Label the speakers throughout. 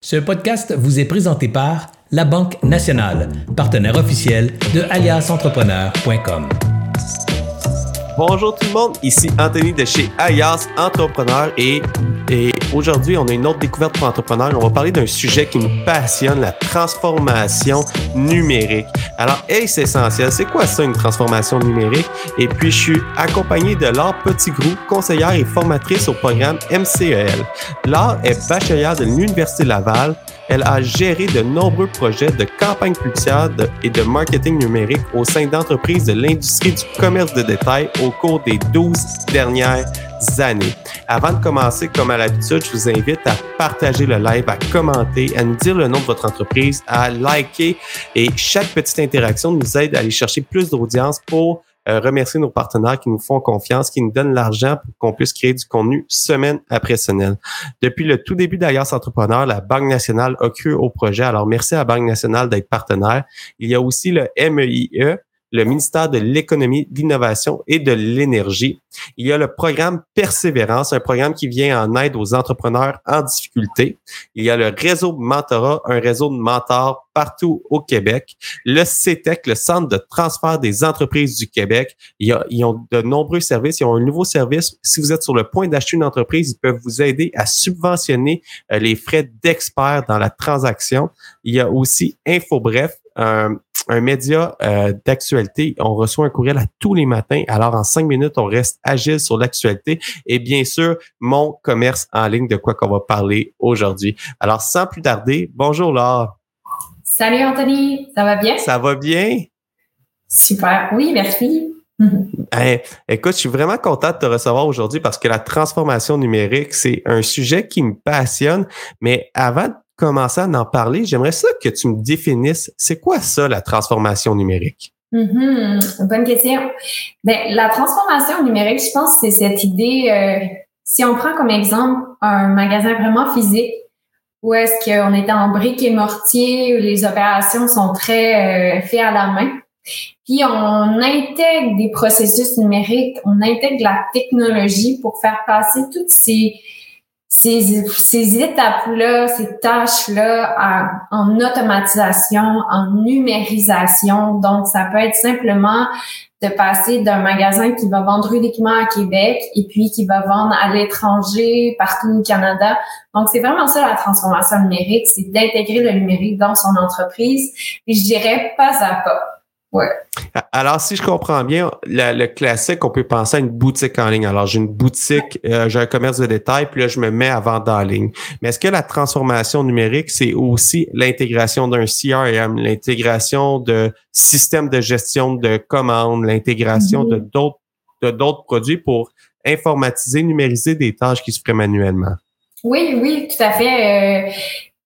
Speaker 1: Ce podcast vous est présenté par La Banque Nationale, partenaire officiel de aliasentrepreneur.com.
Speaker 2: Bonjour tout le monde, ici Anthony de chez Alias Entrepreneur et, et aujourd'hui on a une autre découverte pour entrepreneurs. On va parler d'un sujet qui nous passionne, la transformation numérique. Alors, hey, c'est essentiel. C'est quoi ça, une transformation numérique? Et puis, je suis accompagné de Laure Petitgrou, conseillère et formatrice au programme MCEL. Laure est bachelière de l'Université Laval elle a géré de nombreux projets de campagne publicitaire et de marketing numérique au sein d'entreprises de l'industrie du commerce de détail au cours des 12 dernières années. Avant de commencer, comme à l'habitude, je vous invite à partager le live, à commenter, à nous dire le nom de votre entreprise, à liker et chaque petite interaction nous aide à aller chercher plus d'audience pour euh, remercier nos partenaires qui nous font confiance, qui nous donnent l'argent pour qu'on puisse créer du contenu semaine après semaine. Depuis le tout début d'Alliance Entrepreneur, la Banque nationale a cru au projet. Alors, merci à la Banque nationale d'être partenaire. Il y a aussi le MEIE, le ministère de l'Économie, de l'Innovation et de l'Énergie. Il y a le programme Persévérance, un programme qui vient en aide aux entrepreneurs en difficulté. Il y a le réseau Mentorat, un réseau de mentors partout au Québec. Le CETEC, le Centre de transfert des entreprises du Québec. Il y a, ils ont de nombreux services. Ils ont un nouveau service. Si vous êtes sur le point d'acheter une entreprise, ils peuvent vous aider à subventionner euh, les frais d'experts dans la transaction. Il y a aussi InfoBref, un, un média euh, d'actualité. On reçoit un courriel à tous les matins. Alors, en cinq minutes, on reste agile sur l'actualité. Et bien sûr, mon commerce en ligne, de quoi qu'on va parler aujourd'hui. Alors, sans plus tarder, bonjour Laure.
Speaker 3: Salut Anthony, ça va bien?
Speaker 2: Ça va bien?
Speaker 3: Super, oui, merci.
Speaker 2: Hey, écoute, je suis vraiment content de te recevoir aujourd'hui parce que la transformation numérique, c'est un sujet qui me passionne. Mais avant commencer à en parler, j'aimerais ça que tu me définisses, c'est quoi ça, la transformation numérique?
Speaker 3: Mm-hmm. Bonne question. Ben, la transformation numérique, je pense c'est cette idée, euh, si on prend comme exemple un magasin vraiment physique, où est-ce qu'on est en briques et mortier, où les opérations sont très euh, faites à la main, puis on intègre des processus numériques, on intègre la technologie pour faire passer toutes ces ces, ces étapes-là, ces tâches-là en automatisation, en numérisation. Donc, ça peut être simplement de passer d'un magasin qui va vendre uniquement à Québec et puis qui va vendre à l'étranger, partout au Canada. Donc, c'est vraiment ça la transformation numérique, c'est d'intégrer le numérique dans son entreprise. Et je dirais pas à pas. Ouais.
Speaker 2: Alors, si je comprends bien, le classique, on peut penser à une boutique en ligne. Alors, j'ai une boutique, euh, j'ai un commerce de détail, puis là, je me mets à vendre en ligne. Mais est-ce que la transformation numérique, c'est aussi l'intégration d'un CRM, l'intégration de systèmes de gestion de commandes, l'intégration de mm-hmm. d'autres de d'autres produits pour informatiser, numériser des tâches qui se feraient manuellement?
Speaker 3: Oui, oui, tout à fait. Euh,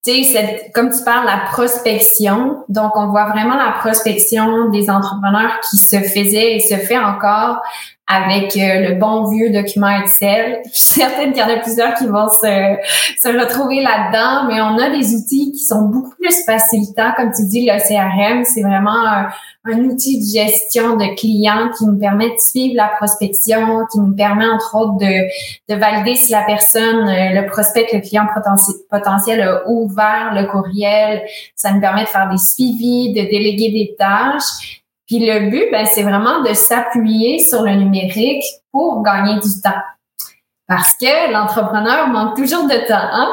Speaker 3: tu sais, comme tu parles, la prospection. Donc, on voit vraiment la prospection des entrepreneurs qui se faisait et se fait encore avec euh, le bon vieux document Excel. Je suis certaine qu'il y en a plusieurs qui vont se, se retrouver là-dedans, mais on a des outils qui sont beaucoup plus facilitants. Comme tu dis, le CRM, c'est vraiment un, un, outil de gestion de clients qui nous permet de suivre la prospection, qui nous permet entre autres de, de valider si la personne, euh, le prospect, le client potentiel a ouvert le courriel. Ça nous permet de faire des suivis, de déléguer des tâches. Puis le but, ben, c'est vraiment de s'appuyer sur le numérique pour gagner du temps. Parce que l'entrepreneur manque toujours de temps. Hein?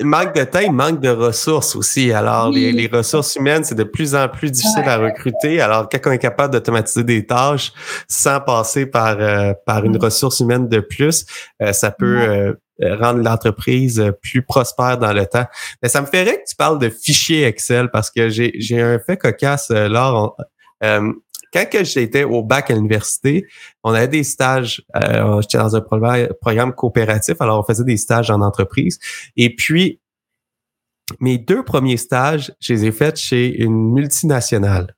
Speaker 2: manque de temps, il manque de ressources aussi. Alors, les, ressources humaines, c'est de plus en plus difficile à recruter. Alors, quand on est capable d'automatiser des tâches sans passer par, euh, par une ressource humaine de plus, euh, ça peut euh, rendre l'entreprise plus prospère dans le temps. Mais ça me ferait que tu parles de fichiers Excel parce que j'ai un fait cocasse, là. Euh, quand j'étais au bac à l'université, on avait des stages. Euh, j'étais dans un programme coopératif, alors on faisait des stages en entreprise. Et puis, mes deux premiers stages, je les ai faits chez une multinationale.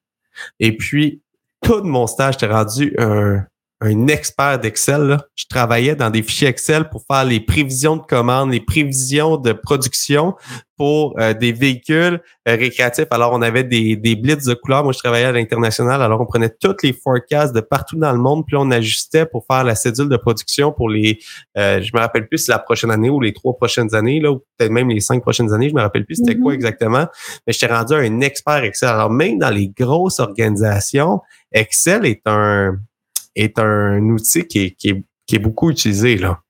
Speaker 2: Et puis, tout mon stage, j'étais rendu un, un expert d'Excel. Je travaillais dans des fichiers Excel pour faire les prévisions de commandes, les prévisions de production pour euh, des véhicules euh, récréatifs. Alors, on avait des, des blitz de couleurs. Moi, je travaillais à l'international. Alors, on prenait toutes les forecasts de partout dans le monde, puis on ajustait pour faire la cédule de production pour les, euh, je me rappelle plus si la prochaine année ou les trois prochaines années, là, ou peut-être même les cinq prochaines années, je me rappelle plus c'était quoi mm-hmm. exactement. Mais j'étais rendu un expert Excel. Alors, même dans les grosses organisations, Excel est un, est un outil qui est, qui est, qui est beaucoup utilisé, là.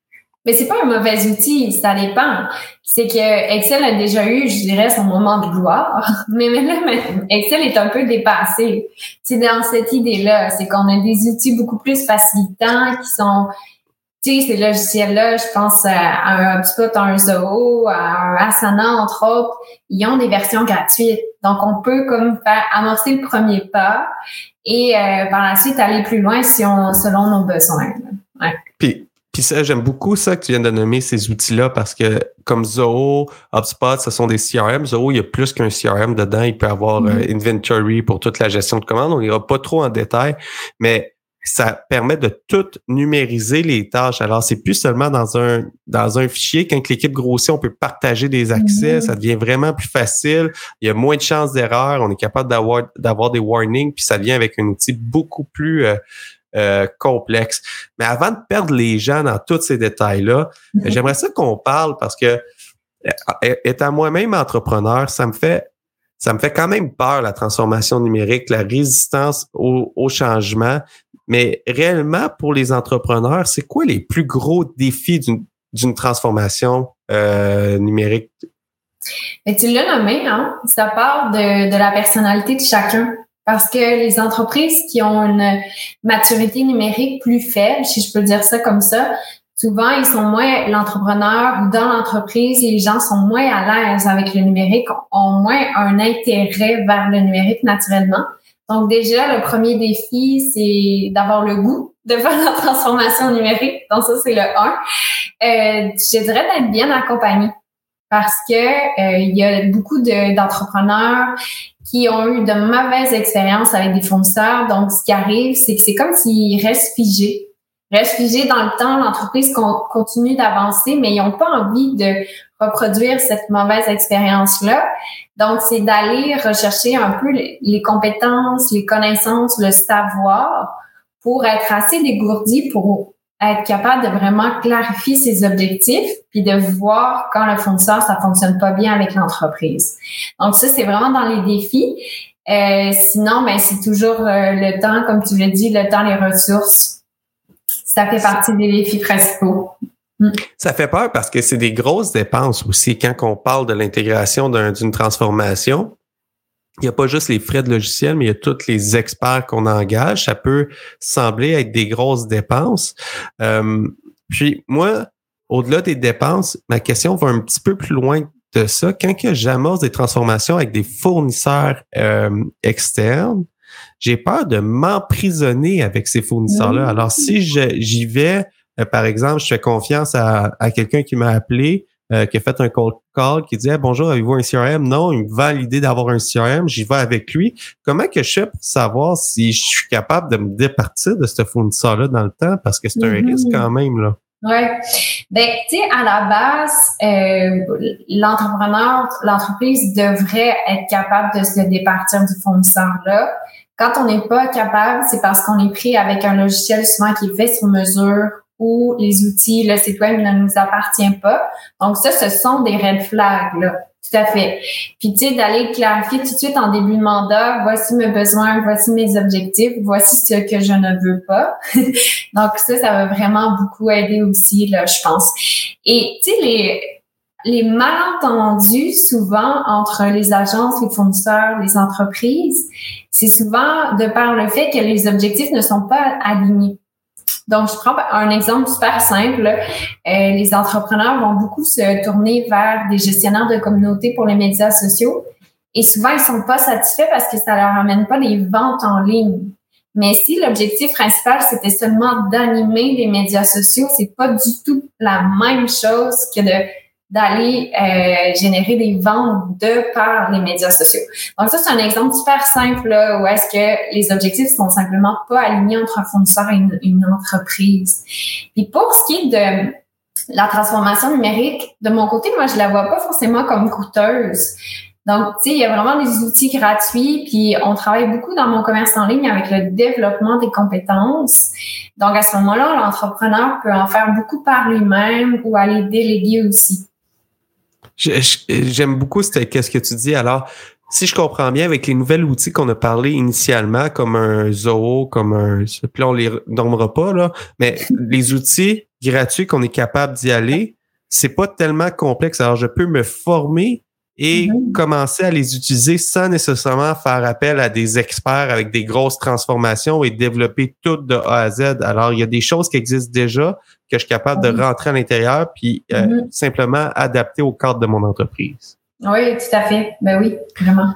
Speaker 3: Mais c'est pas un mauvais outil, ça dépend. C'est que Excel a déjà eu, je dirais, son moment de gloire, mais là, Excel est un peu dépassé. C'est dans cette idée-là, c'est qu'on a des outils beaucoup plus facilitants qui sont, tu sais, ces logiciels-là, je pense à un HubSpot, à un Zoho, à un Asana, entre autres, ils ont des versions gratuites. Donc, on peut comme faire amorcer le premier pas et euh, par la suite aller plus loin si on, selon nos besoins. Ouais.
Speaker 2: Puis, puis ça, j'aime beaucoup ça que tu viens de nommer ces outils-là parce que comme Zoho, HubSpot, ce sont des CRM. Zoho, il y a plus qu'un CRM dedans. Il peut avoir mm-hmm. euh, inventory pour toute la gestion de commandes. On n'ira pas trop en détail, mais ça permet de tout numériser les tâches. Alors, c'est plus seulement dans un dans un fichier. Quand l'équipe grossit, on peut partager des accès. Mm-hmm. Ça devient vraiment plus facile. Il y a moins de chances d'erreur. On est capable d'avoir d'avoir des warnings. Puis ça vient avec un outil beaucoup plus euh, euh, complexe. Mais avant de perdre les gens dans tous ces détails-là, mm-hmm. j'aimerais ça qu'on parle parce que étant moi-même entrepreneur, ça me fait ça me fait quand même peur la transformation numérique, la résistance au, au changement. Mais réellement, pour les entrepreneurs, c'est quoi les plus gros défis d'une transformation euh, numérique?
Speaker 3: Tu l'as nommé, hein? Ça part de, de la personnalité de chacun. Parce que les entreprises qui ont une maturité numérique plus faible, si je peux dire ça comme ça, souvent ils sont moins l'entrepreneur ou dans l'entreprise, les gens sont moins à l'aise avec le numérique, ont moins un intérêt vers le numérique naturellement. Donc déjà, le premier défi, c'est d'avoir le goût de faire la transformation numérique. Donc ça, c'est le 1. Euh, je dirais d'être bien accompagné parce que euh, il y a beaucoup d'entrepreneurs qui ont eu de mauvaises expériences avec des fournisseurs. Donc, ce qui arrive, c'est que c'est comme s'ils restent figés. Figés dans le temps, l'entreprise continue d'avancer, mais ils n'ont pas envie de reproduire cette mauvaise expérience-là. Donc, c'est d'aller rechercher un peu les compétences, les connaissances, le savoir pour être assez dégourdi pour être capable de vraiment clarifier ses objectifs puis de voir quand le fournisseur ça fonctionne pas bien avec l'entreprise. Donc ça c'est vraiment dans les défis. Euh, sinon, ben c'est toujours euh, le temps, comme tu l'as dit, le temps, les ressources. Ça fait partie des défis principaux.
Speaker 2: Mm. Ça fait peur parce que c'est des grosses dépenses aussi quand on parle de l'intégration d'une transformation il n'y a pas juste les frais de logiciel, mais il y a tous les experts qu'on engage. Ça peut sembler être des grosses dépenses. Euh, puis moi, au-delà des dépenses, ma question va un petit peu plus loin de ça. Quand j'amorce des transformations avec des fournisseurs euh, externes, j'ai peur de m'emprisonner avec ces fournisseurs-là. Alors, si j'y vais, euh, par exemple, je fais confiance à, à quelqu'un qui m'a appelé, euh, qui a fait un cold call, qui dit bonjour, avez-vous un CRM? Non, il me vend l'idée d'avoir un CRM, j'y vais avec lui. Comment que je fais pour savoir si je suis capable de me départir de ce fournisseur-là dans le temps? Parce que c'est un mm-hmm. risque quand même, là.
Speaker 3: Oui. Ben, tu sais, à la base, euh, l'entrepreneur, l'entreprise devrait être capable de se départir du fournisseur-là. Quand on n'est pas capable, c'est parce qu'on est pris avec un logiciel souvent qui est fait sur mesure ou les outils, le site web ne nous appartient pas. Donc ça, ce sont des red flags, là. Tout à fait. Puis, tu sais, d'aller clarifier tout de suite en début de mandat, voici mes besoins, voici mes objectifs, voici ce que je ne veux pas. Donc, ça, ça va vraiment beaucoup aider aussi, là, je pense. Et, tu sais, les, les malentendus, souvent, entre les agences, les fournisseurs, les entreprises, c'est souvent de par le fait que les objectifs ne sont pas alignés. Donc, je prends un exemple super simple. Euh, les entrepreneurs vont beaucoup se tourner vers des gestionnaires de communauté pour les médias sociaux. Et souvent, ils sont pas satisfaits parce que ça leur amène pas les ventes en ligne. Mais si l'objectif principal, c'était seulement d'animer les médias sociaux, c'est pas du tout la même chose que de d'aller euh, générer des ventes de par les médias sociaux. Donc ça, c'est un exemple super simple là, où est-ce que les objectifs sont simplement pas alignés entre un fournisseur et une, une entreprise. Puis pour ce qui est de la transformation numérique, de mon côté, moi, je la vois pas forcément comme coûteuse. Donc, tu sais, il y a vraiment des outils gratuits, puis on travaille beaucoup dans mon commerce en ligne avec le développement des compétences. Donc, à ce moment-là, l'entrepreneur peut en faire beaucoup par lui-même ou aller déléguer aussi.
Speaker 2: J'aime beaucoup ce que tu dis. Alors, si je comprends bien, avec les nouvelles outils qu'on a parlé initialement, comme un Zoho, comme un... Puis là, on les nommera pas, là, mais les outils gratuits qu'on est capable d'y aller, c'est pas tellement complexe. Alors, je peux me former et mm-hmm. commencer à les utiliser sans nécessairement faire appel à des experts avec des grosses transformations et développer tout de A à Z. Alors, il y a des choses qui existent déjà que je suis capable de rentrer à l'intérieur puis euh, mm-hmm. simplement adapter au cadre de mon entreprise.
Speaker 3: Oui, tout à fait. Ben oui, vraiment.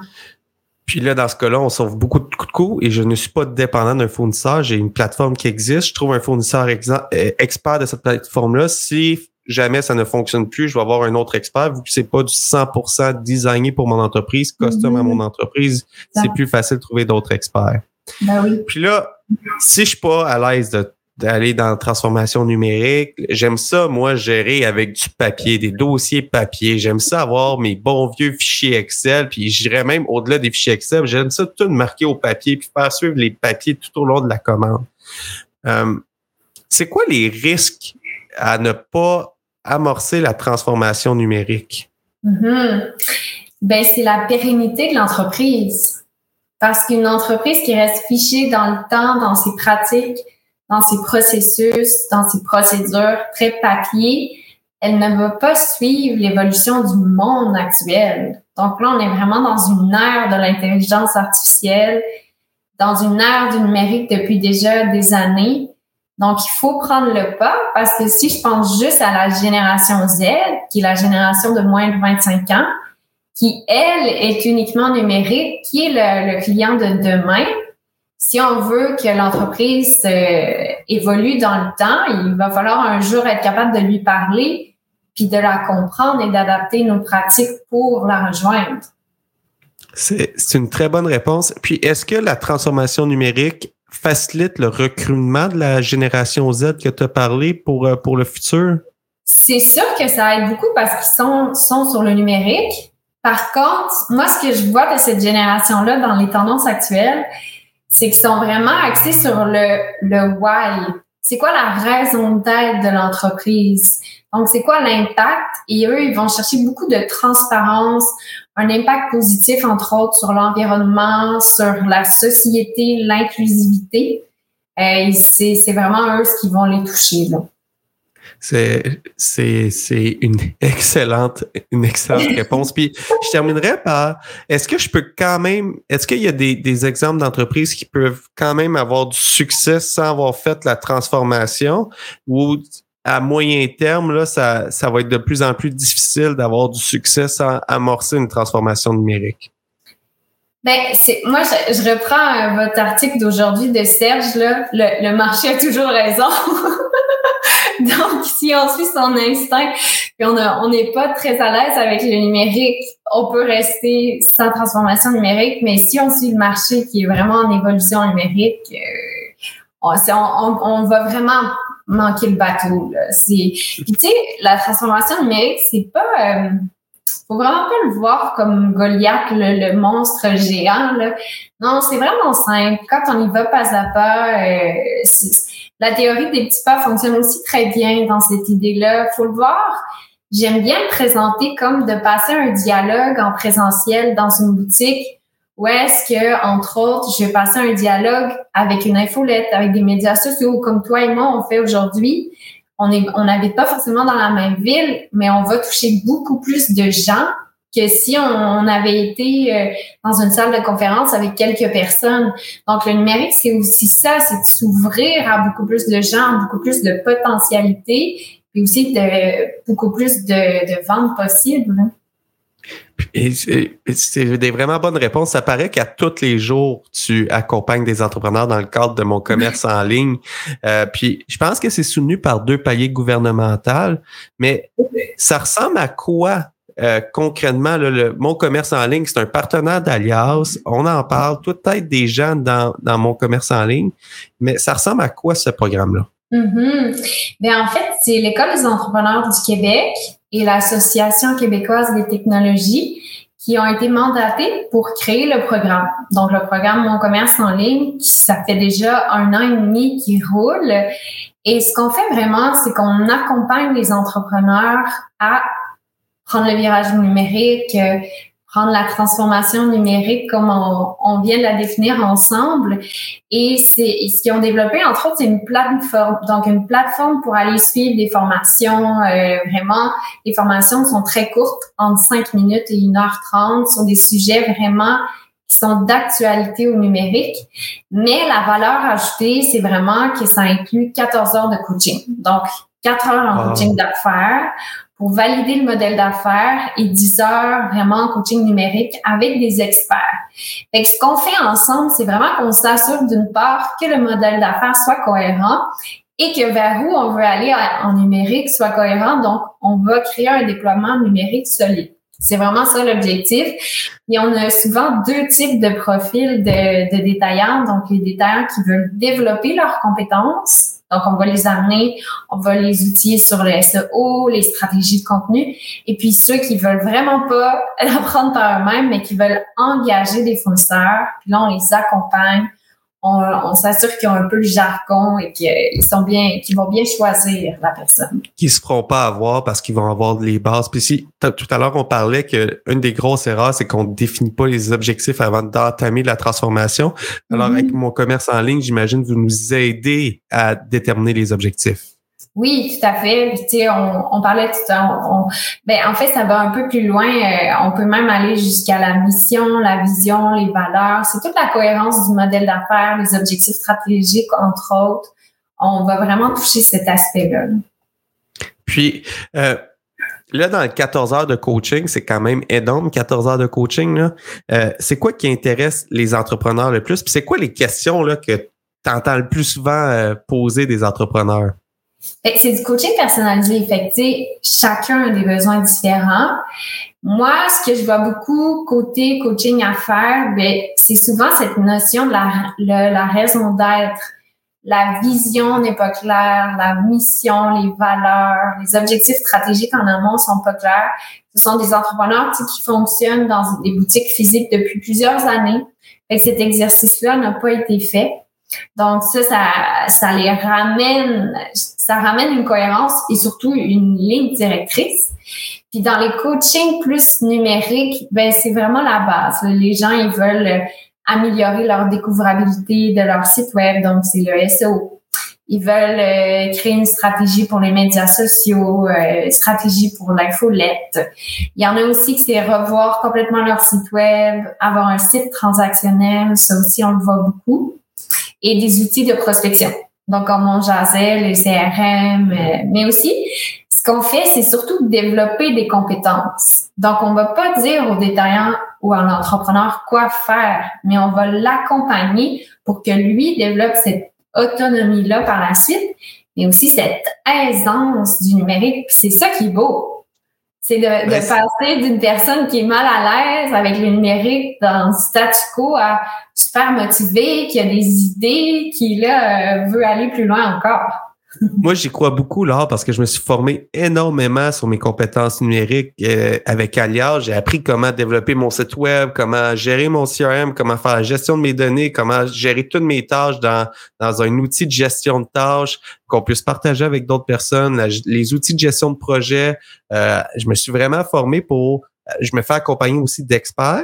Speaker 2: Puis là, dans ce cas-là, on sauve beaucoup de coups de coups et je ne suis pas dépendant d'un fournisseur. J'ai une plateforme qui existe. Je trouve un fournisseur euh, expert de cette plateforme-là. Si jamais ça ne fonctionne plus, je vais avoir un autre expert. Vu que c'est pas du 100% designé pour mon entreprise, custom à mhm. mon entreprise, c'est plus facile de trouver d'autres experts.
Speaker 3: Ben oui.
Speaker 2: Puis là, si je suis pas à l'aise d'aller dans la transformation numérique. J'aime ça, moi, gérer avec du papier, des dossiers papier. J'aime ça avoir mes bons vieux fichiers Excel, puis j'irais même au-delà des fichiers Excel. J'aime ça tout marquer au papier, puis faire suivre les papiers tout au long de la commande. Euh, c'est quoi les risques à ne pas amorcer la transformation numérique?
Speaker 3: Mm-hmm. Ben, c'est la pérennité de l'entreprise. Parce qu'une entreprise qui reste fichée dans le temps, dans ses pratiques, dans ses processus, dans ses procédures très papier, elle ne va pas suivre l'évolution du monde actuel. Donc là, on est vraiment dans une ère de l'intelligence artificielle, dans une ère du numérique depuis déjà des années. Donc, il faut prendre le pas parce que si je pense juste à la génération Z, qui est la génération de moins de 25 ans, qui, elle, est uniquement numérique, qui est le, client de demain, si on veut que l'entreprise euh, évolue dans le temps, il va falloir un jour être capable de lui parler, puis de la comprendre et d'adapter nos pratiques pour la rejoindre.
Speaker 2: C'est une très bonne réponse. Puis, est-ce que la transformation numérique facilite le recrutement de la génération Z que tu as parlé pour, euh, pour le futur?
Speaker 3: C'est sûr que ça aide beaucoup parce qu'ils sont, sont sur le numérique. Par contre, moi, ce que je vois de cette génération-là dans les tendances actuelles, c'est qu'ils sont vraiment axés sur le, le why. C'est quoi la raison d'être de l'entreprise? Donc, c'est quoi l'impact? Et eux, ils vont chercher beaucoup de transparence, un impact positif, entre autres, sur l'environnement, sur la société, l'inclusivité. Euh, c'est vraiment eux ce qui vont les toucher. Là.
Speaker 2: C'est, une excellente, une excellente réponse. Puis je terminerai par est-ce que je peux quand même, est-ce qu'il y a des, des exemples d'entreprises qui peuvent quand même avoir du succès sans avoir fait la transformation ou à moyen terme, là, ça, ça va être de plus en plus difficile d'avoir du succès sans amorcer une transformation numérique?
Speaker 3: Ben, c'est, moi, je, reprends euh, votre article d'aujourd'hui de Serge, là. Le, marché a toujours raison. Donc, si on suit son instinct et on n'est pas très à l'aise avec le numérique, on peut rester sans transformation numérique, mais si on suit le marché qui est vraiment en évolution numérique, euh, on, on, va vraiment manquer le bateau. C'est, tu sais, la transformation numérique, c'est pas... Euh, faut vraiment pas le voir comme Goliath, le, monstre géant. Là. Non, c'est vraiment simple. Quand on y va pas à pas, euh, la théorie des petits pas fonctionne aussi très bien dans cette idée-là. Faut le voir. J'aime bien le présenter comme de passer un dialogue en présentiel dans une boutique où est-ce que, entre autres, je vais passer un dialogue avec une infolette, avec des médias sociaux comme toi et moi on fait aujourd'hui. On est, on n'habite pas forcément dans la même ville, mais on va toucher beaucoup plus de gens que si on, avait été euh, dans une salle de conférence avec quelques personnes. Donc, le numérique, c'est aussi ça, c'est de s'ouvrir à beaucoup plus de gens, beaucoup plus de potentialités, et aussi de beaucoup plus de, de ventes possibles.
Speaker 2: C'est des vraiment bonnes réponses. Ça paraît qu'à tous les jours, tu accompagnes des entrepreneurs dans le cadre de mon commerce en ligne. Euh, puis je pense que c'est soutenu par deux paliers gouvernementaux, mais ça ressemble à quoi euh, concrètement, le, mon commerce en ligne, c'est un partenaire d'Alias. On en parle, tout être des gens dans, dans mon commerce en ligne, mais ça ressemble à quoi ce programme-là?
Speaker 3: Ben, en fait, c'est l'École des entrepreneurs du Québec et l'Association québécoise des technologies qui ont été mandatés pour créer le programme. Donc, le programme Mon commerce en ligne, ça fait déjà un an et demi qui roule. Et ce qu'on fait vraiment, c'est qu'on accompagne les entrepreneurs à prendre le virage numérique, prendre la transformation numérique comme on, vient de la définir ensemble. Et c'est ce qu'ils ont développé, entre autres, c'est une plateforme. Donc, une plateforme pour aller suivre des formations. Euh, vraiment, les formations sont très courtes, entre 5 minutes et 1h30, sur des sujets vraiment qui sont d'actualité au numérique. Mais la valeur ajoutée, c'est vraiment que ça inclut 14 heures de coaching. Donc, 4 heures en coaching d'affaires pour valider le modèle d'affaires et 10 heures vraiment en coaching numérique avec des experts. Fait ce qu'on fait ensemble, c'est vraiment qu'on s'assure d'une part que le modèle d'affaires soit cohérent et que vers où on veut aller en numérique soit cohérent. Donc, on va créer un déploiement numérique solide. C'est vraiment ça l'objectif. Et on a souvent deux types de profils de, de détaillants. Donc, les détaillants qui veulent développer leurs compétences donc, on va les amener, on va les outiller sur le SEO, les stratégies de contenu. Et puis, ceux qui veulent vraiment pas l'apprendre par eux-mêmes, mais qui veulent engager des fournisseurs, puis là, on les accompagne on, s'assure qu'ils ont un peu le jargon et qu'ils sont bien, qu'ils vont bien choisir la personne.
Speaker 2: Qui se feront pas avoir parce qu'ils vont avoir les bases. Puis si tout à l'heure on parlait qu'une des grosses erreurs, c'est qu'on ne définit pas les objectifs avant d'entamer la transformation. Alors avec mm-hmm. mon commerce en ligne, j'imagine vous nous aidez à déterminer les objectifs.
Speaker 3: Oui, tout à fait. tu sais, on, parlait tout on, ben, en fait, ça va un peu plus loin. Euh, on peut même aller jusqu'à la mission, la vision, les valeurs. C'est toute la cohérence du modèle d'affaires, les objectifs stratégiques, entre autres. On va vraiment toucher cet aspect-là.
Speaker 2: Puis, euh, là, dans 14 heures de coaching, c'est quand même énorme, 14 heures de coaching. Euh, c'est quoi qui intéresse les entrepreneurs le plus? Puis c'est quoi les questions que tu entends le plus souvent poser des entrepreneurs?
Speaker 3: C'est du coaching personnalisé. Fait chacun a des besoins différents. Moi, ce que je vois beaucoup côté coaching à faire, ben, c'est souvent cette notion de la, raison d'être. La vision n'est pas claire, la mission, les valeurs, les objectifs stratégiques en amont sont pas clairs. Ce sont des entrepreneurs qui fonctionnent dans des boutiques physiques depuis plusieurs années. Et cet exercice-là n'a pas été fait. Donc ça, ça, ça les ramène, ça ramène une cohérence et surtout une ligne directrice. Puis dans les coachings plus numériques, ben c'est vraiment la base. Les gens ils veulent améliorer leur découvrabilité de leur site web, donc c'est le SEO. Ils veulent euh, créer une stratégie pour les médias sociaux, euh, stratégie pour l'infolette. Il y en a aussi qui c'est revoir complètement leur site web, avoir un site transactionnel, ça aussi on le voit beaucoup et des outils de prospection. Donc, comme on jasait, les CRM, mais aussi, ce qu'on fait, c'est surtout développer des compétences. Donc, on va pas dire au détaillant ou à l'entrepreneur quoi faire, mais on va l'accompagner pour que lui développe cette autonomie-là par la suite, mais aussi cette aisance du numérique. C'est ça qui est beau. C'est de, de passer d'une personne qui est mal à l'aise avec le numérique dans le statu quo à super motivé, qui a des idées, qui là euh, veut aller plus loin encore.
Speaker 2: Moi, j'y crois beaucoup, là, parce que je me suis formé énormément sur mes compétences numériques euh, avec Alias. J'ai appris comment développer mon site web, comment gérer mon CRM, comment faire la gestion de mes données, comment gérer toutes mes tâches dans, dans un outil de gestion de tâches qu'on puisse partager avec d'autres personnes, les outils de gestion de projet. Euh, je me suis vraiment formé pour... Euh, je me fais accompagner aussi d'experts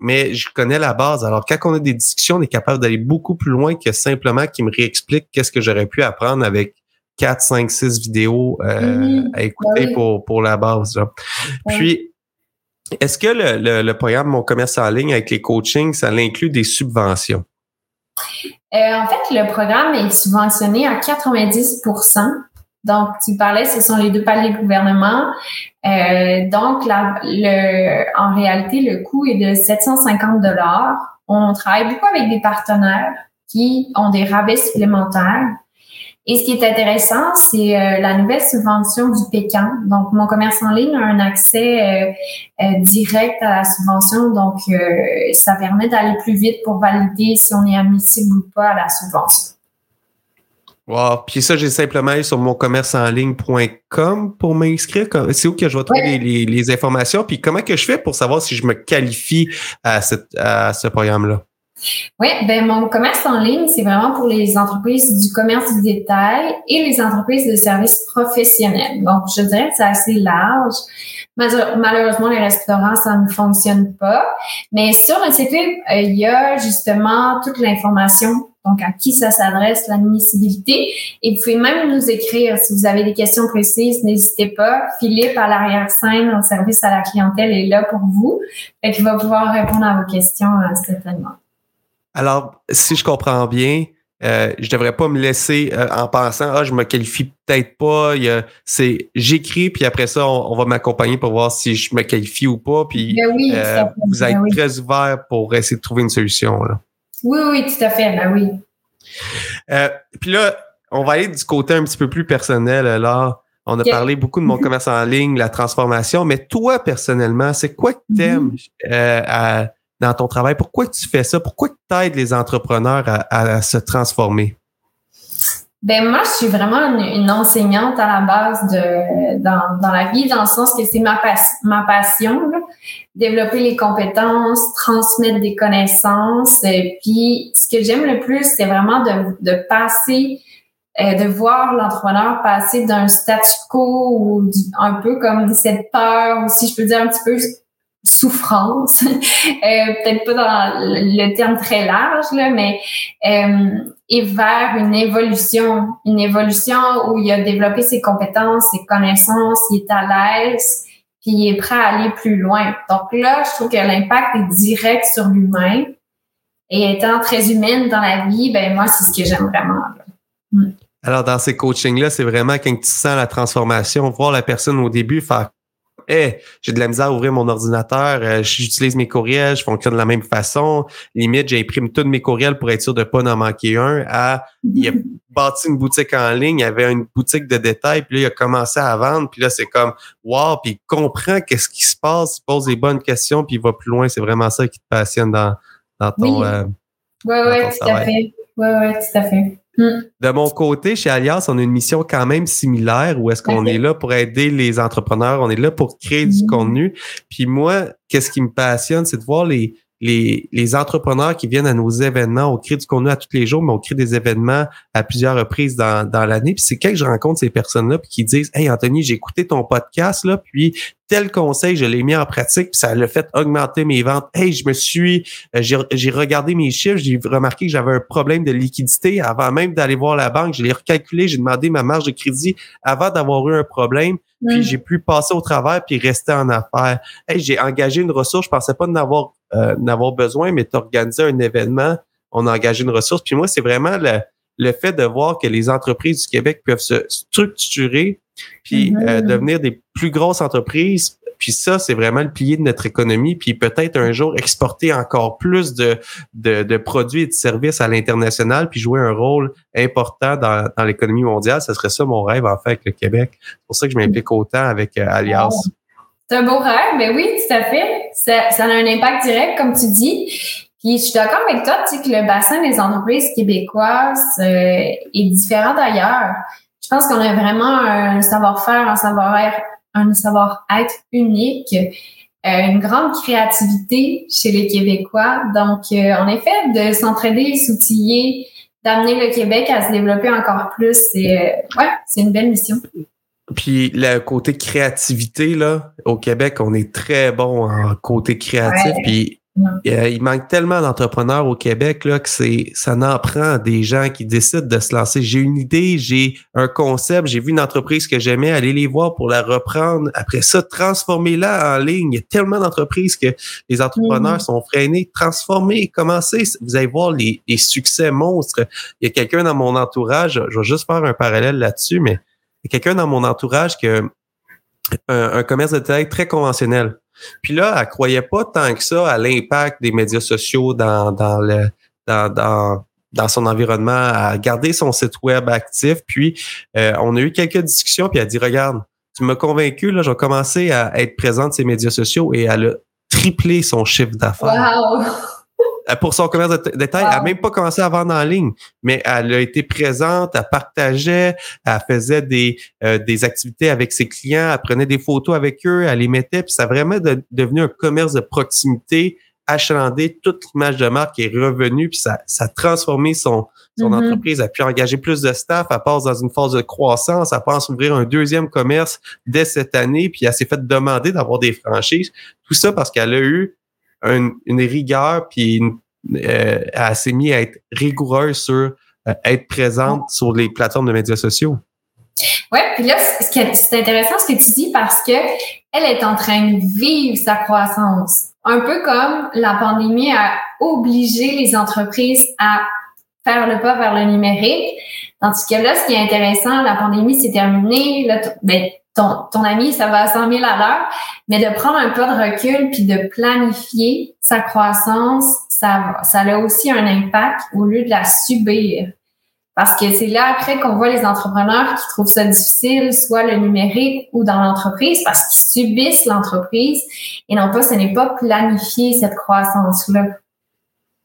Speaker 2: mais je connais la base. Alors, quand on a des discussions, on est capable d'aller beaucoup plus loin que simplement qu'ils me réexpliquent qu'est-ce que j'aurais pu apprendre avec 4, 5, 6 vidéos euh, mm-hmm. à écouter pour, pour la base. Puis, est-ce que le, le, programme Mon commerce en ligne avec les coachings, ça inclut des subventions?
Speaker 3: Euh, en fait, le programme est subventionné à 90% Donc, tu parlais, ce sont les deux paliers de gouvernement. Euh, donc, la, le, en réalité, le coût est de 750 dollars. On travaille beaucoup avec des partenaires qui ont des rabais supplémentaires. Et ce qui est intéressant, c'est euh, la nouvelle subvention du Pécan. Donc, mon commerce en ligne a un accès euh, euh, direct à la subvention. Donc, ça permet d'aller plus vite pour valider si on est admissible ou pas à la subvention.
Speaker 2: Wow. Puis ça, j'ai simplement sur mon commerce en ligne.com pour m'inscrire. C'est où que je vais trouver les, informations? Puis comment que je fais pour savoir si je me qualifie à, cette, à ce programme-là?
Speaker 3: Oui, ben mon commerce en ligne, c'est vraiment pour les entreprises du commerce du détail et les entreprises de services professionnels. Donc, je dirais que c'est assez large. Malheureusement, les restaurants, ça ne fonctionne pas. Mais sur le site web, euh, il y a justement toute l'information, donc à qui ça s'adresse, l'admissibilité. Et vous pouvez même nous écrire si vous avez des questions précises, n'hésitez pas. Philippe, à l'arrière-scène, au service à la clientèle, est là pour vous. et qui va pouvoir répondre à vos questions euh, certainement.
Speaker 2: Alors, si je comprends bien, euh, je devrais pas me laisser euh, en pensant ah je me qualifie peut-être pas. C'est j'écris puis après ça on, va m'accompagner pour voir si je me qualifie ou pas. Puis
Speaker 3: ben euh,
Speaker 2: vous êtes ben très ouvert pour essayer de trouver une solution là.
Speaker 3: Oui oui tout à fait ben oui.
Speaker 2: Euh, puis là on va aller du côté un petit peu plus personnel là. On a parlé beaucoup de mon commerce en ligne, la transformation, mais toi personnellement, c'est quoi que tu aimes mm-hmm. à dans ton travail? Pourquoi tu fais ça? Pourquoi tu aides les entrepreneurs à, se transformer?
Speaker 3: Ben moi, je suis vraiment une, enseignante à la base dans, la vie, dans le sens que c'est ma, passion, développer les compétences, transmettre des connaissances. puis, ce que j'aime le plus, c'est vraiment de, de passer, euh, de voir l'entrepreneur passer d'un statu quo ou un peu comme cette peur, ou si je peux dire un petit peu souffrance, euh, peut-être pas dans le terme très large, là, mais euh, et vers une évolution, une évolution où il a développé ses compétences, ses connaissances, il est à l'aise, puis il est prêt à aller plus loin. Donc là, je trouve que l'impact est direct sur l'humain. Et étant très humaine dans la vie, ben moi, c'est ce que j'aime vraiment.
Speaker 2: Alors, dans ces coachings-là, c'est vraiment quand tu sens la transformation, voir la personne au début faire hey, j'ai de la misère à ouvrir mon ordinateur, euh, j'utilise mes courriels, je fonctionne de la même façon. Limite, j'imprime tous mes courriels pour être sûr de pas en manquer un. À, il a bâti une boutique en ligne, il avait une boutique de détail, puis là, il a commencé à vendre, puis là, c'est comme, wow, puis il comprend qu'est-ce qui se passe, il pose des bonnes questions, puis il va plus loin. C'est vraiment ça qui te passionne dans, dans ton.
Speaker 3: Oui,
Speaker 2: euh,
Speaker 3: oui, ouais, tout à fait. Oui, oui, tout à fait.
Speaker 2: Hmm. De mon côté, chez Alias, on a une mission quand même similaire où est-ce qu'on est là pour aider les entrepreneurs, on est là pour créer du hmm. contenu. Puis moi, qu'est-ce qui me passionne, c'est de voir les, les, les, entrepreneurs qui viennent à nos événements, on crée du contenu à tous les jours, mais on crée des événements à plusieurs reprises dans, dans l'année. Puis c'est quand je rencontre ces personnes-là puis qui disent Hey Anthony, j'ai écouté ton podcast, là, puis tel conseil, je l'ai mis en pratique, puis ça l'a fait augmenter mes ventes. Hey, je me suis, euh, j'ai regardé mes chiffres, j'ai remarqué que j'avais un problème de liquidité avant même d'aller voir la banque. Je l'ai recalculé, j'ai demandé ma marge de crédit avant d'avoir eu un problème. Puis j'ai pu passer au travers puis rester en affaires. Hey, j'ai engagé une ressource, je pensais pas n'avoir euh, n'avoir besoin, mais d'organiser un événement, on a engagé une ressource. Puis moi, c'est vraiment le, le fait de voir que les entreprises du Québec peuvent se structurer puis euh, mm-hmm. devenir des plus grosses entreprises. Puis ça, c'est vraiment le pilier de notre économie. Puis peut-être un jour exporter encore plus de, de, produits et de services à l'international, puis jouer un rôle important dans, dans l'économie mondiale. Ce serait ça mon rêve, en fait, avec le Québec. C'est pour ça que je m'implique autant avec euh, Alias.
Speaker 3: C'est un beau rêve, mais oui, tout à fait. Ça, a un impact direct, comme tu dis. Puis je suis d'accord avec toi, tu sais, que le bassin des entreprises québécoises euh, est différent d'ailleurs. Je pense qu'on a vraiment un savoir-faire, un savoir-être, un savoir-être unique, euh, une grande créativité chez les Québécois. Donc, euh, en effet, de s'entraider, s'outiller, d'amener le Québec à se développer encore plus, c'est ouais, c'est une belle mission.
Speaker 2: Puis le côté créativité, là, au Québec, on est très bon en côté créatif. Puis euh, il manque tellement d'entrepreneurs au Québec là, que c'est ça n'en prend des gens qui décident de se lancer. J'ai une idée, j'ai un concept, j'ai vu une entreprise que j'aimais, aller les voir pour la reprendre. Après ça, transformer-la en ligne. Il y a tellement d'entreprises que les entrepreneurs mm. sont freinés. Transformer, commencer. Vous allez voir les, les succès monstres. Il y a quelqu'un dans mon entourage, je vais juste faire un parallèle là-dessus, mais y a quelqu'un dans mon entourage qui a un, commerce de détail très conventionnel. Puis là, elle croyait pas tant que ça à l'impact des médias sociaux dans, dans le dans, dans, dans son environnement, à garder son site web actif. Puis euh, on a eu quelques discussions, puis elle a dit Regarde, tu m'as convaincu, là, j'ai commencé à être présente sur ces médias sociaux et elle a triplé son chiffre d'affaires.
Speaker 3: Wow.
Speaker 2: Euh, pour son commerce de détail, elle n'a même pas commencé à vendre en ligne, mais elle a été présente, elle partageait, elle faisait des, euh, des activités avec ses clients, elle prenait des photos avec eux, elle les mettait, puis ça a vraiment devenu un commerce de proximité achalandé, toute l'image de marque est revenue, puis ça, ça a transformé son, son entreprise, elle a pu engager plus de staff, elle passe dans une phase de croissance, elle pense ouvrir un deuxième commerce dès cette année, puis elle s'est fait demander d'avoir des franchises. Tout ça parce qu'elle a eu une, rigueur, puis euh, elle s'est mise à être rigoureuse sur euh, être présente sur les plateformes de médias sociaux.
Speaker 3: Oui, puis là, c'est intéressant ce que tu dis parce que elle est en train de vivre sa croissance. Un peu comme la pandémie a obligé les entreprises à faire le pas vers le numérique. Tandis que là, ce qui est intéressant, la pandémie s'est terminée. Là, ben, ton, ami, ça va à 100 000 à l'heure, mais de prendre un pas de recul puis de planifier sa croissance, ça, ça a aussi un impact au lieu de la subir. Parce que c'est là après qu'on voit les entrepreneurs qui trouvent ça difficile, soit le numérique ou dans l'entreprise, parce qu'ils subissent l'entreprise et non pas, ce n'est pas planifier cette croissance-là.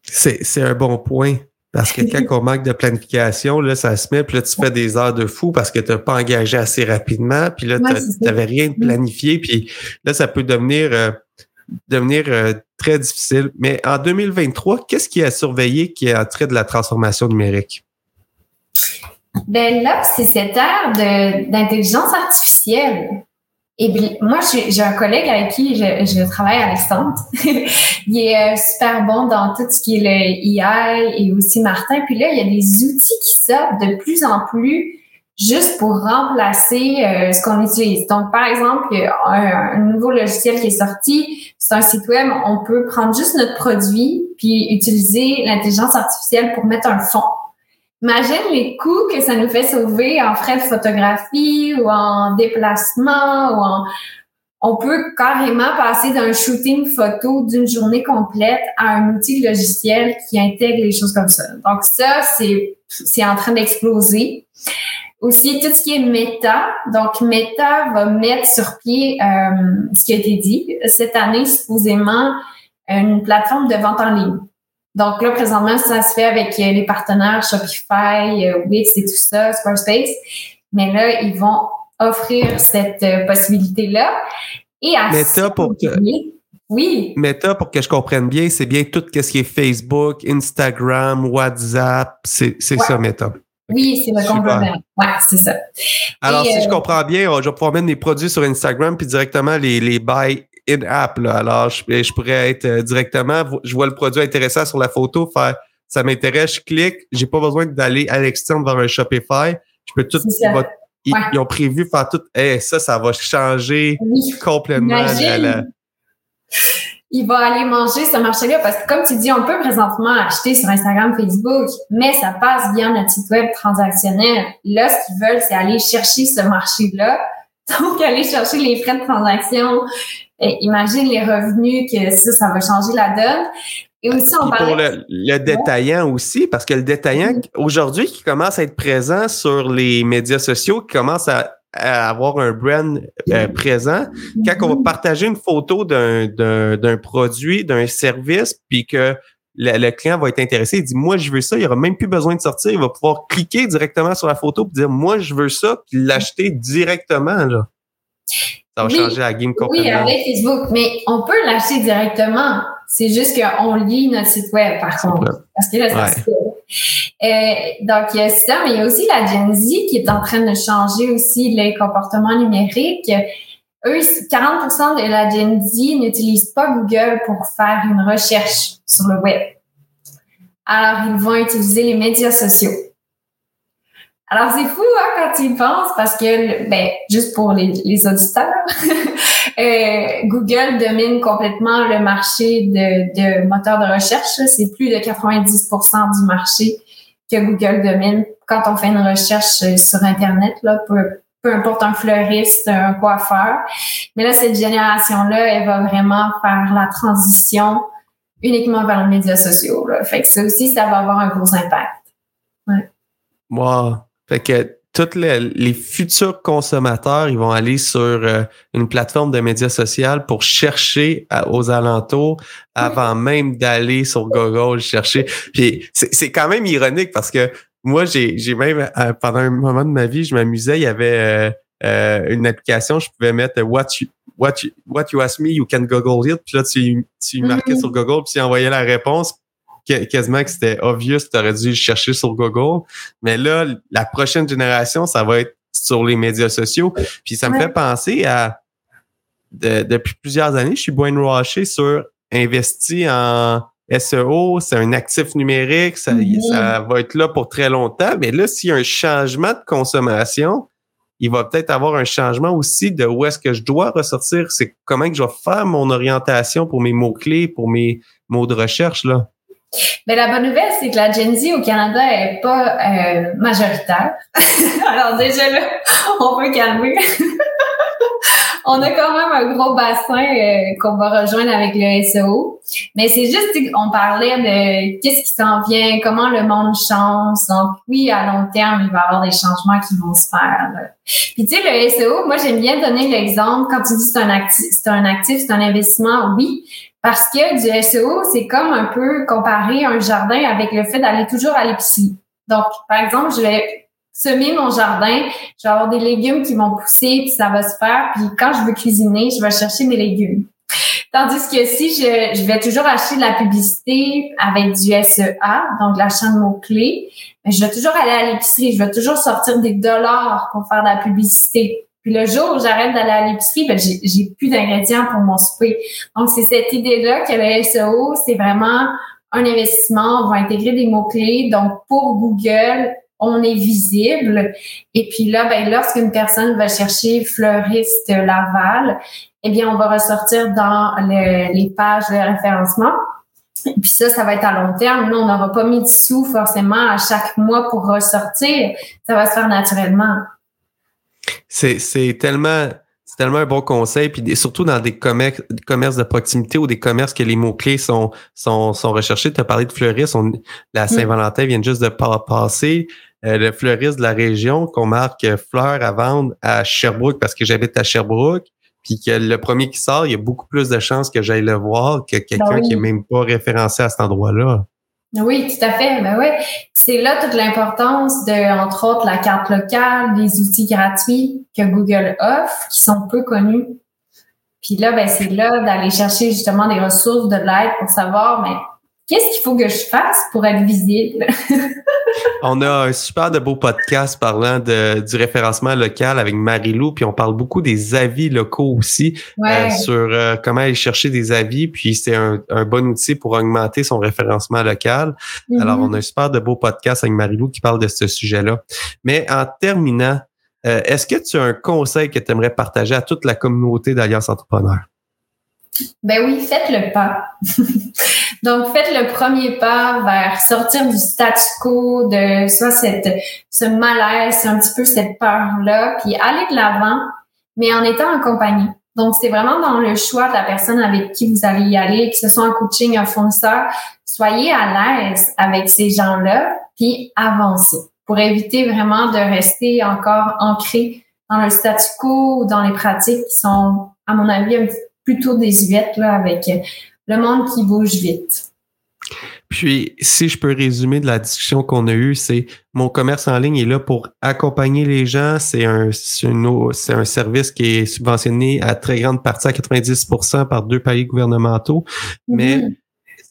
Speaker 2: C'est un bon point. Parce que quand on manque de planification, là, ça se met, puis là, tu fais des heures de fou parce que tu n'as pas engagé assez rapidement, puis là, tu n'avais rien de planifié, puis là, ça peut devenir, euh, devenir euh, très difficile. Mais en 2023, qu'est-ce qui a surveillé qui est en trait de la transformation numérique?
Speaker 3: Ben là, c'est cette ère d'intelligence artificielle. Et bien, moi, j'ai un collègue avec qui je, travaille, Alexandre. il est euh, super bon dans tout ce qui est le AI et aussi Martin. Puis là, il y a des outils qui sortent de plus en plus juste pour remplacer euh, ce qu'on utilise. Donc, par exemple, un, un nouveau logiciel qui est sorti. C'est un site web. On peut prendre juste notre produit puis utiliser l'intelligence artificielle pour mettre un fond. Imagine les coûts que ça nous fait sauver en frais de photographie ou en déplacement ou en... On peut carrément passer d'un shooting photo d'une journée complète à un outil logiciel qui intègre les choses comme ça. Donc ça, c'est, c'est en train d'exploser. Aussi, tout ce qui est méta. Donc, méta va mettre sur pied euh, ce qui a été dit. Cette année, supposément, une plateforme de vente en ligne. Donc là, présentement, ça se fait avec euh, les partenaires Shopify, euh, Wix et tout ça, Squarespace. Mais là, ils vont offrir cette euh, possibilité-là. Et à
Speaker 2: Meta pour que,
Speaker 3: oui.
Speaker 2: Meta, pour que je comprenne bien, c'est bien tout ce qui est Facebook, Instagram, WhatsApp, c'est ça, Meta.
Speaker 3: Oui, c'est le complément. Oui, c'est ça.
Speaker 2: Alors, si je comprends bien, je vais pouvoir mettre mes produits sur Instagram puis directement les, les buy in-app. Alors, je, pourrais être euh, directement, je vois le produit intéressant sur la photo, faire ça m'intéresse, je clique, j'ai pas besoin d'aller à l'externe vers un Shopify. Je peux tout. Ils, ont prévu faire tout. Eh, ça, ça va changer complètement.
Speaker 3: Il va aller manger ce marché-là parce que, comme tu dis, on peut présentement acheter sur Instagram, Facebook, mais ça passe bien notre site web transactionnel. Là, ce qu'ils veulent, c'est aller chercher ce marché-là. Donc, aller chercher les frais de transaction, imagine les revenus que ça, ça va changer la donne. Et aussi, on
Speaker 2: Pour le, détaillant aussi, parce que le détaillant, mm-hmm. aujourd'hui, qui commence à être présent sur les médias sociaux, qui commence à, avoir un brand euh, présent, quand on va mm-hmm. partager une photo d'un produit, d'un service, puis que le, client va être intéressé, il dit Moi, je veux ça, il aura même plus besoin de sortir, il va pouvoir cliquer directement sur la photo et dire Moi, je veux ça, puis l'acheter directement. Là. Ça va changer la game complètement.
Speaker 3: Oui, avec Facebook, mais on peut l'acheter directement. C'est juste qu'on lit notre site web, par contre. Parce que là, c'est euh, donc, il y a ça, mais il y a aussi la Gen Z qui est en train de changer aussi les comportements numériques. Eux, 40% de la Gen Z n'utilisent pas Google pour faire une recherche sur le web. Alors, ils vont utiliser les médias sociaux. Alors, c'est fou hein, quand tu y penses parce que, ben, juste pour les, les auditeurs, euh, Google domine complètement le marché de, de moteurs de recherche. C'est plus de 90% du marché que Google domine quand on fait une recherche euh, sur Internet là, pour peu importe un fleuriste, un coiffeur. Mais là, cette génération-là, elle va vraiment faire la transition uniquement vers les médias sociaux. Là. Fait que ça aussi, ça va avoir un gros impact. Ouais.
Speaker 2: Wow. Fait que tous les, futurs consommateurs, ils vont aller sur euh, une plateforme de médias sociaux pour chercher aux alentours avant même d'aller sur Google chercher. Puis c'est quand même ironique parce que moi, j'ai même, euh, pendant un moment de ma vie, je m'amusais, il y avait euh, une application, je pouvais mettre What you, what you, what you ask me, you can Google it. Puis là, tu, tu marquais mm-hmm. sur Google, puis tu envoyais la réponse quasiment que c'était obvious, tu aurais dû chercher sur Google. Mais là, la prochaine génération, ça va être sur les médias sociaux. Puis ça me fait penser à depuis plusieurs années, je suis brainwashé sur investir en SEO, c'est un actif numérique, ça, ça va être là pour très longtemps. Mais là, s'il y a un changement de consommation, il va peut-être avoir un changement aussi de où est-ce que je dois ressortir. C'est comment que je vais faire mon orientation pour mes mots-clés, pour mes mots de recherche, là.
Speaker 3: Mais la bonne nouvelle, c'est que la Gen Z au Canada est pas euh, majoritaire. Alors déjà là, on peut calmer. on a quand même un gros bassin euh, qu'on va rejoindre avec le SEO. Mais c'est juste qu'on parlait de qu'est-ce qui s'en vient, comment le monde change. Donc oui, à long terme, il va y avoir des changements qui vont se faire. Puis tu sais, le SEO, moi j'aime bien donner l'exemple quand tu dis c'est un actif, c'est un actif, c'est un investissement, oui. Parce que du SEO, c'est comme un peu comparer un jardin avec le fait d'aller toujours à l'épicerie. Donc, par exemple, je vais semer mon jardin, je vais avoir des légumes qui vont pousser, puis ça va se faire. Puis quand je veux cuisiner, je vais chercher mes légumes. Tandis que si je, je vais toujours acheter de la publicité avec du SEA, donc l'achat de mots-clés, je vais toujours aller à l'épicerie, je vais toujours sortir des dollars pour faire de la publicité. Puis le jour où j'arrête d'aller à l'épicerie, ben j'ai plus d'ingrédients pour mon souper. Donc, c'est cette idée-là que le SEO, c'est vraiment un investissement. On va intégrer des mots-clés. Donc, pour Google, on est visible. Et puis là, ben, lorsqu'une personne va chercher fleuriste Laval, eh bien, on va ressortir dans les pages de référencement. Et puis ça, ça va être à long terme. Nous, on n'aura pas mis de sous forcément à chaque mois pour ressortir. Ça va se faire naturellement.
Speaker 2: C'est tellement c'est tellement un bon conseil, puis surtout dans des commerces, commerces de proximité ou des commerces que les mots-clés sont, sont, sont recherchés. Tu as parlé de fleuristes, la mm. Saint-Valentin vient juste de passer. Le fleuriste de la région qu'on marque fleurs à vendre à Sherbrooke parce que j'habite à Sherbrooke, puis que le premier qui sort, il y a beaucoup plus de chances que j'aille le voir que quelqu'un ben qui est même pas référencé à cet endroit-là.
Speaker 3: Oui, tout à fait. Ben ouais. C'est là toute l'importance de, entre autres, la carte locale, des outils gratuits que Google offre, qui sont peu connus. Puis là, ben, c'est là d'aller chercher justement des ressources, de l'aide pour savoir, mais qu'est-ce qu'il faut que je fasse pour être visible?
Speaker 2: on a un super de beau podcast parlant de, du référencement local avec Marie-Lou, puis on parle beaucoup des avis locaux aussi, euh, sur euh, comment aller chercher des avis, puis c'est un, bon outil pour augmenter son référencement local. Mm-hmm. Alors, on a un super de beau podcast avec Marie-Lou qui parle de ce sujet-là. Mais en terminant, euh, est-ce que tu as un conseil que tu aimerais partager à toute la communauté d'Alliance Entrepreneurs?
Speaker 3: Ben oui, faites le pas. Donc, faites le premier pas vers sortir du statu quo, de soit cette, ce malaise, un petit peu cette peur-là, puis aller de l'avant, mais en étant en compagnie. Donc, c'est vraiment dans le choix de la personne avec qui vous allez y aller, que ce soit un coaching, un fournisseur, soyez à l'aise avec ces gens-là, puis avancez pour éviter vraiment de rester encore ancré dans le statu quo ou dans les pratiques qui sont, à mon avis, un petit plutôt désuète là, avec le monde qui bouge vite.
Speaker 2: Puis, si je peux résumer de la discussion qu'on a eue, c'est mon commerce en ligne est là pour accompagner les gens. C'est un, c'est un service qui est subventionné à très grande partie, à 90% par deux paliers gouvernementaux. Mais mm-hmm.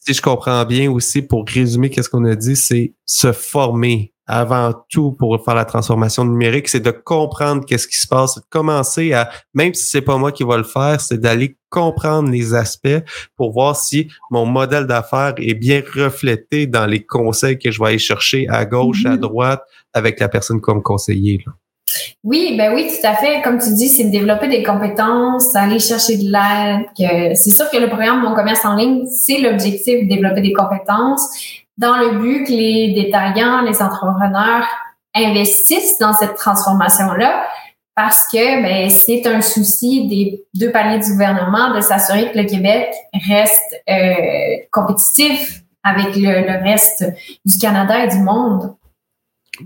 Speaker 2: Si je comprends bien aussi, pour résumer qu'est-ce qu'on a dit, c'est se former avant tout pour faire la transformation numérique, c'est de comprendre qu'est-ce qui se passe, de commencer à, même si c'est pas moi qui va le faire, c'est d'aller comprendre les aspects pour voir si mon modèle d'affaires est bien reflété dans les conseils que je vais aller chercher à gauche, à mm-hmm. droite avec la personne comme conseiller.
Speaker 3: Oui, ben oui, tout à fait. Comme tu dis, c'est de développer des compétences, aller chercher de l'aide. C'est sûr que le programme Mon commerce en ligne, c'est l'objectif de développer des compétences, dans le but que les détaillants, les entrepreneurs investissent dans cette transformation-là. parce que ben, c'est un souci des deux paliers du gouvernement de s'assurer que le Québec reste euh, compétitif avec le, reste du Canada et du monde.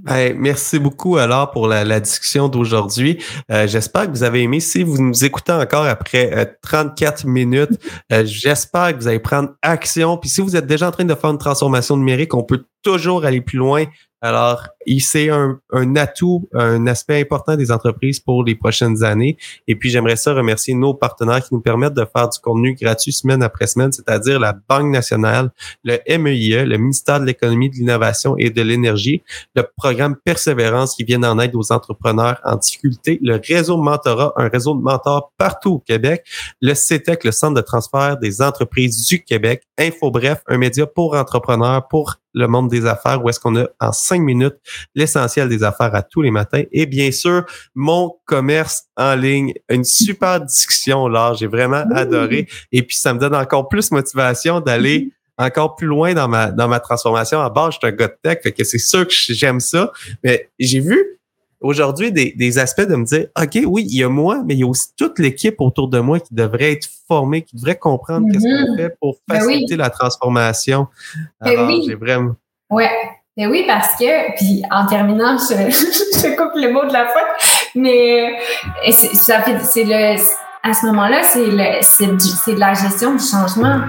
Speaker 2: Ben, merci beaucoup alors pour la, discussion d'aujourd'hui. Euh, j'espère que vous avez aimé. Si vous nous écoutez encore après 34 minutes, j'espère que vous allez prendre action. Puis si vous êtes déjà en train de faire une transformation numérique, on peut toujours aller plus loin. Alors, c'est un, un, atout, un aspect important des entreprises pour les prochaines années. Et puis, j'aimerais ça remercier nos partenaires qui nous permettent de faire du contenu gratuit semaine après semaine, c'est-à-dire la Banque nationale, le MEIE, e, le ministère de l'économie, de l'innovation et de l'énergie, le programme Persévérance qui vient en aide aux entrepreneurs en difficulté, le réseau Mentorat, un réseau de mentors partout au Québec, le CETEC, e le Centre de transfert des entreprises du Québec, Info Bref, un média pour entrepreneurs, pour le monde des affaires, où est-ce qu'on a en cinq minutes l'essentiel des affaires à tous les matins. Et bien sûr, mon commerce en ligne, une super discussion là, j'ai vraiment adoré. Et puis ça me donne encore plus motivation d'aller encore plus loin dans ma dans ma transformation. À base, je suis un gars de tech, fait que c'est sûr que j'aime ça. Mais j'ai vu aujourd'hui des, des, aspects de me dire, OK, oui, il y a moi, mais il y a aussi toute l'équipe autour de moi qui devrait être formée, qui devrait comprendre qu'est-ce qu'on mm-hmm. fait pour ben faciliter la transformation.
Speaker 3: Ben Alors, j'ai vraiment... Ouais. Mais ben oui, parce que, puis en terminant, je, je coupe le mot de la fin, mais ça fait, c'est le, à ce moment-là, c'est le, c'est, c'est de la gestion du changement.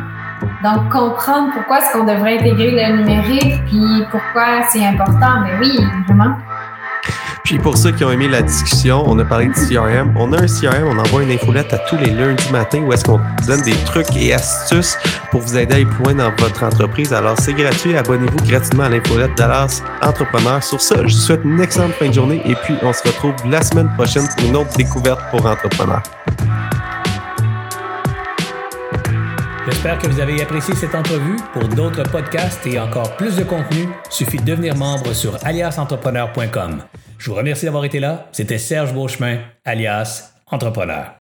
Speaker 3: Donc, comprendre pourquoi est-ce qu'on devrait intégrer le numérique, puis pourquoi c'est important. Mais oui, vraiment.
Speaker 2: Puis pour ceux qui ont aimé la discussion, on a parlé de CRM. On a un CRM, on envoie une infolette à tous les lundis matin où est-ce qu'on donne des trucs et astuces pour vous aider à aller plus loin dans votre entreprise. Alors c'est gratuit, abonnez-vous gratuitement à l'infolette Dallas Entrepreneur. Sur ça, je vous souhaite une excellente fin de journée et puis on se retrouve la semaine prochaine pour une autre découverte pour entrepreneurs.
Speaker 1: J'espère que vous avez apprécié cette entrevue. Pour d'autres podcasts et encore plus de contenu, suffit de devenir membre sur aliasentrepreneur.com. Je vous remercie d'avoir été là. C'était Serge Beauchemin, alias Entrepreneur.